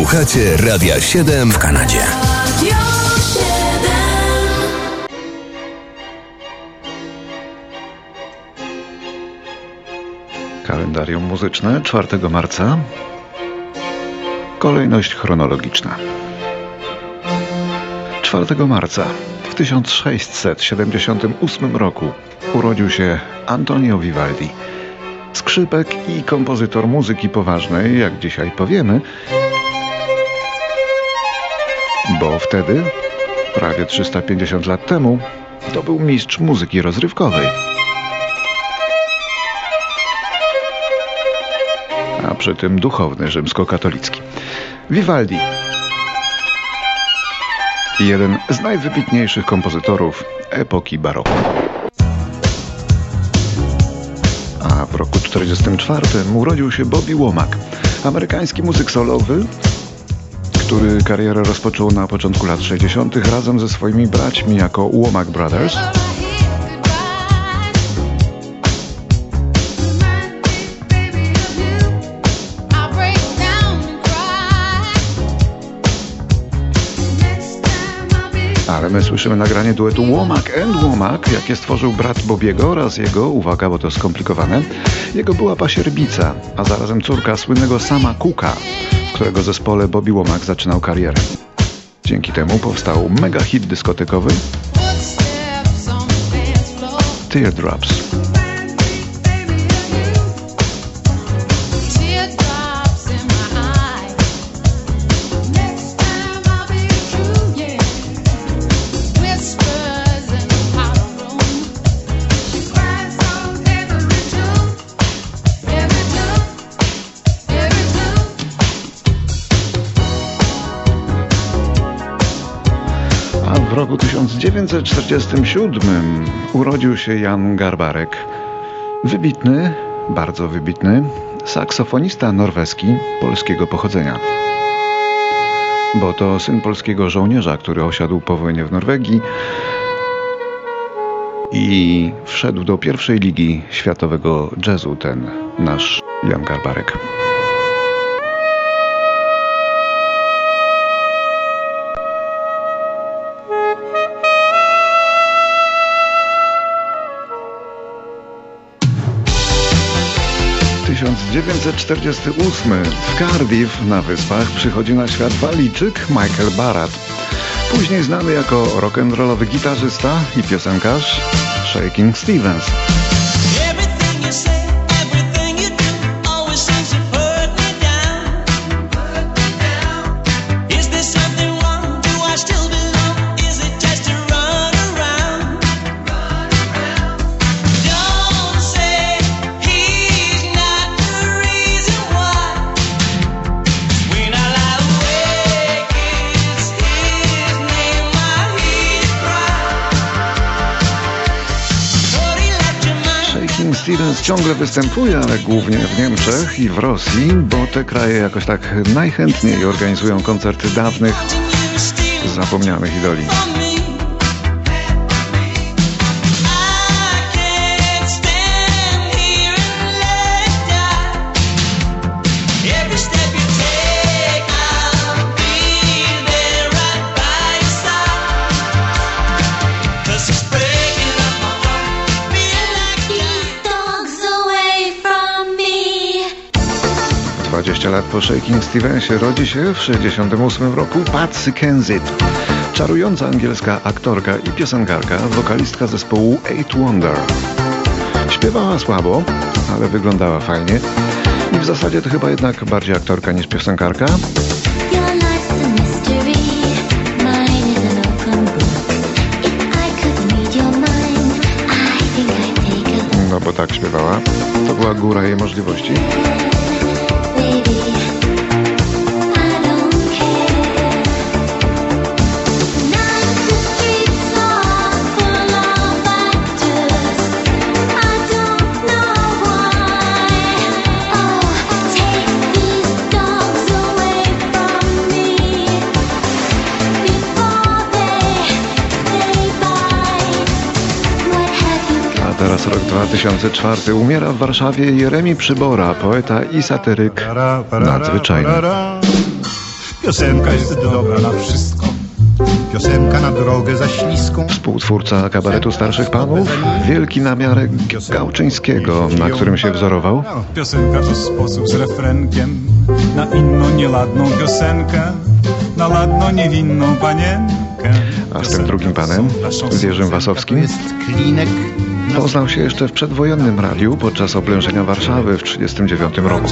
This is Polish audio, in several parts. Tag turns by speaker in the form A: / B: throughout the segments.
A: Słuchacie Radia 7 w Kanadzie.
B: Kalendarium muzyczne 4 marca. Kolejność chronologiczna. 4 marca w 1678 roku urodził się Antonio Vivaldi. Skrzypek i kompozytor muzyki poważnej, jak dzisiaj powiemy, bo wtedy, prawie 350 lat temu, to był mistrz muzyki rozrywkowej. A przy tym duchowny rzymskokatolicki. Vivaldi. Jeden z najwybitniejszych kompozytorów epoki baroku. A w roku 1944 urodził się Bobby Womack, amerykański muzyk solowy, który karierę rozpoczął na początku lat 60. razem ze swoimi braćmi jako Womack Brothers. Ale my słyszymy nagranie duetu Womack and Womack, jakie stworzył brat Bobiego oraz jego, uwaga, bo to skomplikowane, jego była pasierbica, a zarazem córka słynnego Sama w którego zespole Bobby Womack zaczynał karierę. Dzięki temu powstał mega hit dyskotekowy Teardrops. 1947 urodził się Jan Garbarek. Wybitny, bardzo wybitny saksofonista norweski polskiego pochodzenia. Bo to syn polskiego żołnierza, który osiadł po wojnie w Norwegii i wszedł do pierwszej ligi światowego jazzu ten nasz Jan Garbarek. 1948 w Cardiff na Wyspach przychodzi na świat waliczyk Michael Barat. Później znany jako rock'n'rollowy gitarzysta i piosenkarz Shaking Stevens. Stevens ciągle występuje, ale głównie w Niemczech i w Rosji, bo te kraje jakoś tak najchętniej organizują koncerty dawnych, zapomnianych idoli. 20 lat po Shaking Stevensie rodzi się w 68 roku Patsy Kensit. Czarująca angielska aktorka i piosenkarka, wokalistka zespołu Eight Wonder. Śpiewała słabo, ale wyglądała fajnie. I w zasadzie to chyba jednak bardziej aktorka niż piosenkarka. No bo tak śpiewała. To była góra jej możliwości. 2004. Umiera w Warszawie Jeremi Przybora, poeta i satyryk nadzwyczajny.
C: Piosenka jest dobra na wszystko. Piosenka na drogę za śliską.
B: Współtwórca kabaretu starszych panów, wielki namiarek Gałczyńskiego, na którym się wzorował.
D: Piosenka to sposób z refrenkiem na inną nieladną piosenkę, na ladno niewinną panienkę.
B: A z tym drugim panem, z Jerzym
C: To
B: Wasowskim,
C: jest klinek.
B: Poznał się jeszcze w przedwojennym radiu podczas oblężenia Warszawy w 1939 roku.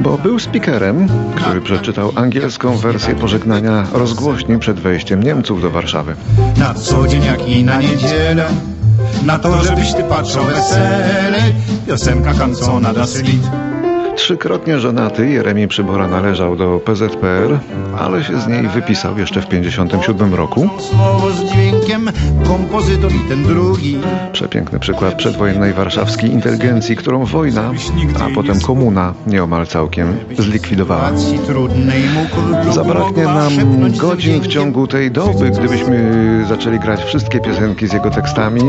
B: Bo był speakerem, który przeczytał angielską wersję pożegnania rozgłośni przed wejściem Niemców do Warszawy.
C: Na co dzień jak i na niedzielę. Na to, żebyś ty patrzał wesele. Piosenka kancona das Lied.
B: Trzykrotnie żonaty Jeremi Przybora należał do PZPR, ale się z niej wypisał jeszcze w 1957 roku.
C: Słowo z dźwiękiem, kompozytor i ten drugi.
B: Przepiękny przykład przedwojennej warszawskiej inteligencji, którą wojna, a potem komuna nieomal całkiem zlikwidowała. Zabraknie nam godzin w ciągu tej doby, gdybyśmy zaczęli grać wszystkie piosenki z jego tekstami,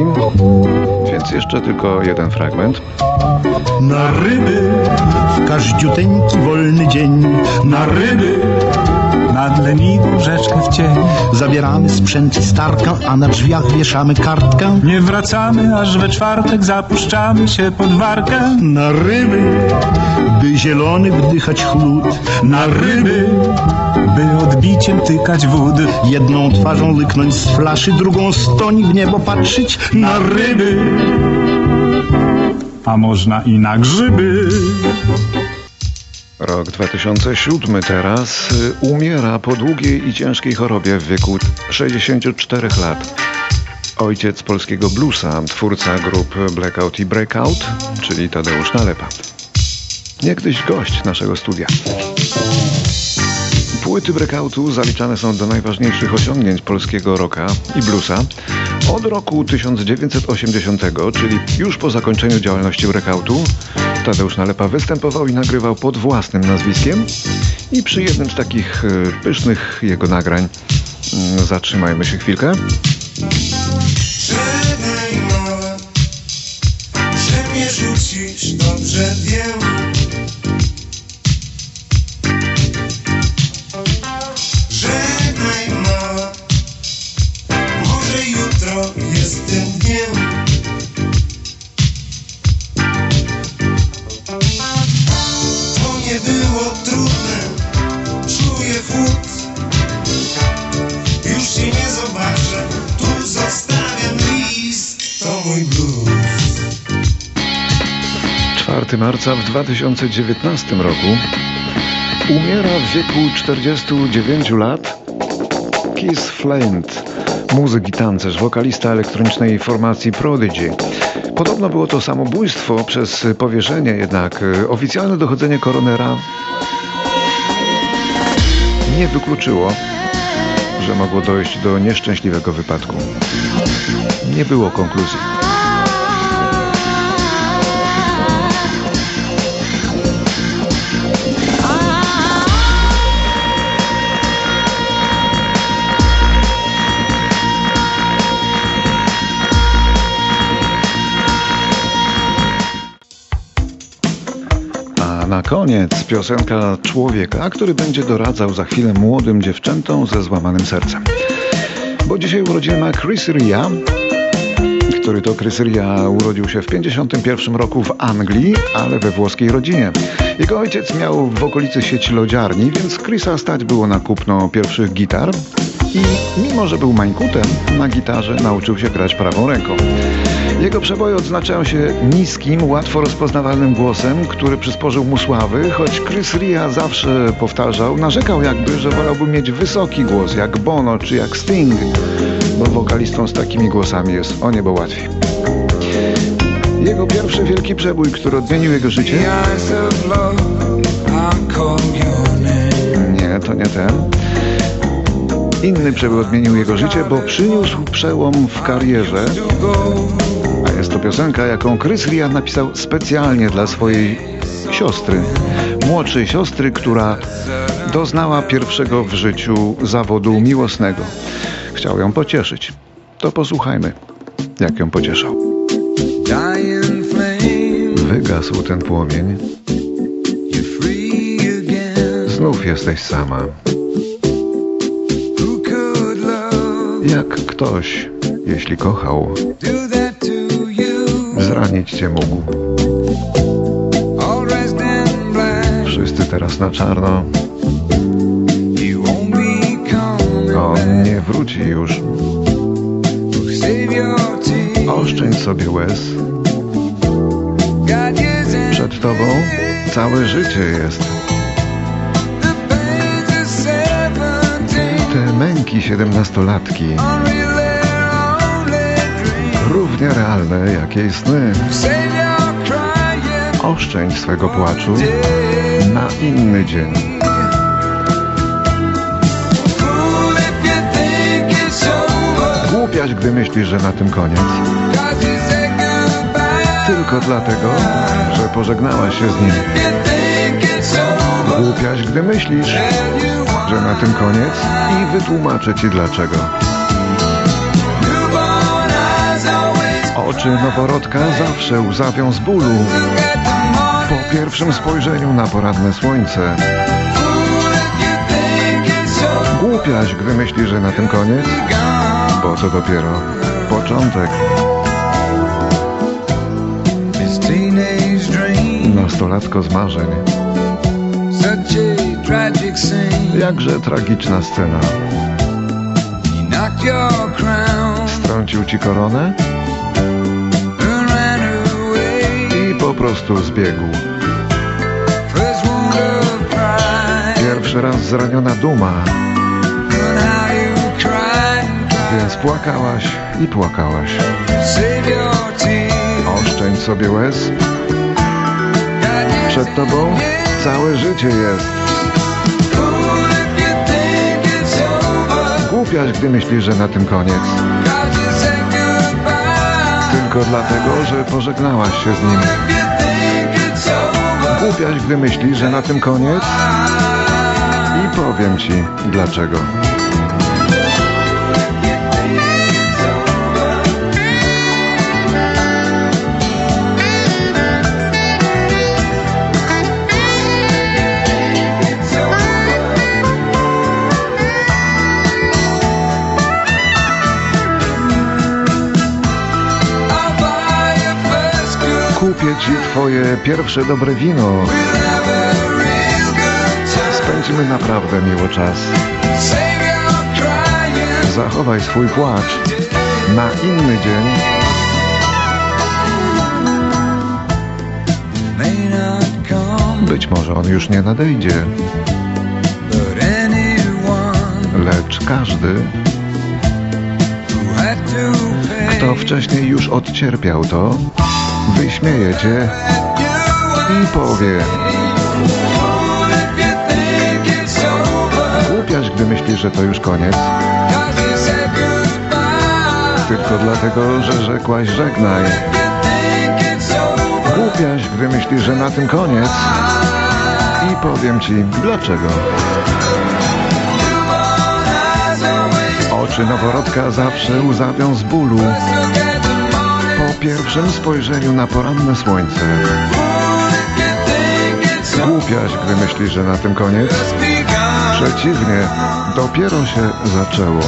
B: więc jeszcze tylko jeden fragment.
C: Na ryby w każdziuteńki wolny dzień.
D: Na ryby, nad leniwą rzeczkę w cień.
C: Zabieramy sprzęt i starkę, a na drzwiach wieszamy kartkę.
D: Nie wracamy, aż we czwartek zapuszczamy się pod warkę.
C: Na ryby, by zielony wdychać chłód.
D: Na ryby, by odbiciem tykać wód.
C: Jedną twarzą lyknąć z flaszy, drugą stoni w niebo patrzeć.
D: Na ryby, a można i na grzyby.
B: Rok 2007 teraz y, umiera po długiej i ciężkiej chorobie w wieku 64 lat. Ojciec polskiego bluesa, twórca grup Blackout i Breakout, czyli Tadeusz Nalepa. Niegdyś gość naszego studia. Płyty breakoutu zaliczane są do najważniejszych osiągnięć polskiego rocka i bluesa od roku 1980, czyli już po zakończeniu działalności breakoutu. Tadeusz Nalepa występował i nagrywał pod własnym nazwiskiem i przy jednym z takich e, pysznych jego nagrań mm, zatrzymajmy się chwilkę.
E: Żegnaj mała, że mnie rzucisz, dobrze
B: 4 marca w 2019 roku umiera w wieku 49 lat Keith Flint, muzyk i tancerz, wokalista elektronicznej formacji Prodigy. Podobno było to samobójstwo przez powieszenie, jednak e, oficjalne dochodzenie koronera nie wykluczyło, że mogło dojść do nieszczęśliwego wypadku. Nie było konkluzji. Koniec piosenka człowieka, który będzie doradzał za chwilę młodym dziewczętom ze złamanym sercem. Bo dzisiaj urodziny ma Chris Ria, który to Chris Ria urodził się w 51 roku w Anglii, ale we włoskiej rodzinie. Jego ojciec miał w okolicy sieć lodziarni, więc Chrisa stać było na kupno pierwszych gitar i mimo, że był mańkutem, na gitarze nauczył się grać prawą ręką. Jego przeboje odznaczają się niskim, łatwo rozpoznawalnym głosem, który przysporzył mu sławy, choć Chris Ria zawsze powtarzał, narzekał jakby, że wolałby mieć wysoki głos, jak Bono czy jak Sting, bo wokalistą z takimi głosami jest o niebo łatwiej. Jego pierwszy wielki przebój, który odmienił jego życie, nie, to nie ten. Inny przebój odmienił jego życie, bo przyniósł przełom w karierze, a jest to piosenka, jaką Chris Ria napisał specjalnie dla swojej siostry, młodszej siostry, która doznała pierwszego w życiu zawodu miłosnego. Chciał ją pocieszyć. To posłuchajmy, jak ją pocieszał. Wygasł ten płomień, znów jesteś sama. Jak ktoś, jeśli kochał, zranić cię mógł. Wszyscy teraz na czarno. On nie wróci już. Oszczędź sobie łez. Przed tobą całe życie jest. Męki siedemnastolatki, równie realne jak jej sny. Oszczędź swego płaczu na inny dzień. Głupiaś, gdy myślisz, że na tym koniec. Tylko dlatego, że pożegnałaś się z nim. Głupiaś, gdy myślisz, że na tym koniec i wytłumaczę ci dlaczego. Oczy noworodka zawsze łzawią z bólu po pierwszym spojrzeniu na poranne słońce. Głupiaś, gdy myślisz, że na tym koniec, bo to dopiero początek. Nastolatko z marzeń. Jakże tragiczna scena. Strącił ci koronę? I po prostu zbiegł. Pierwszy raz zraniona duma, więc płakałaś i płakałaś. Oszczędź sobie łez, przed tobą całe życie jest. Głupiaś, gdy myślisz, że na tym koniec. Tylko dlatego, że pożegnałaś się z nim. Głupiaś, gdy myślisz, że na tym koniec. I powiem ci dlaczego. Ci twoje pierwsze dobre wino. Spędzimy naprawdę miło czas. Zachowaj swój płacz na inny dzień. Być może on już nie nadejdzie, lecz każdy, kto wcześniej już odcierpiał to, wyśmieje cię i powie. Głupiaś, gdy myślisz, że to już koniec, tylko dlatego, że rzekłaś żegnaj. Głupiaś, gdy myślisz, że na tym koniec, i powiem ci dlaczego. Oczy noworodka zawsze łzawią z bólu pierwszym spojrzeniu na poranne słońce. Głupiaś, gdy myślisz, że na tym koniec, przeciwnie, dopiero się zaczęło.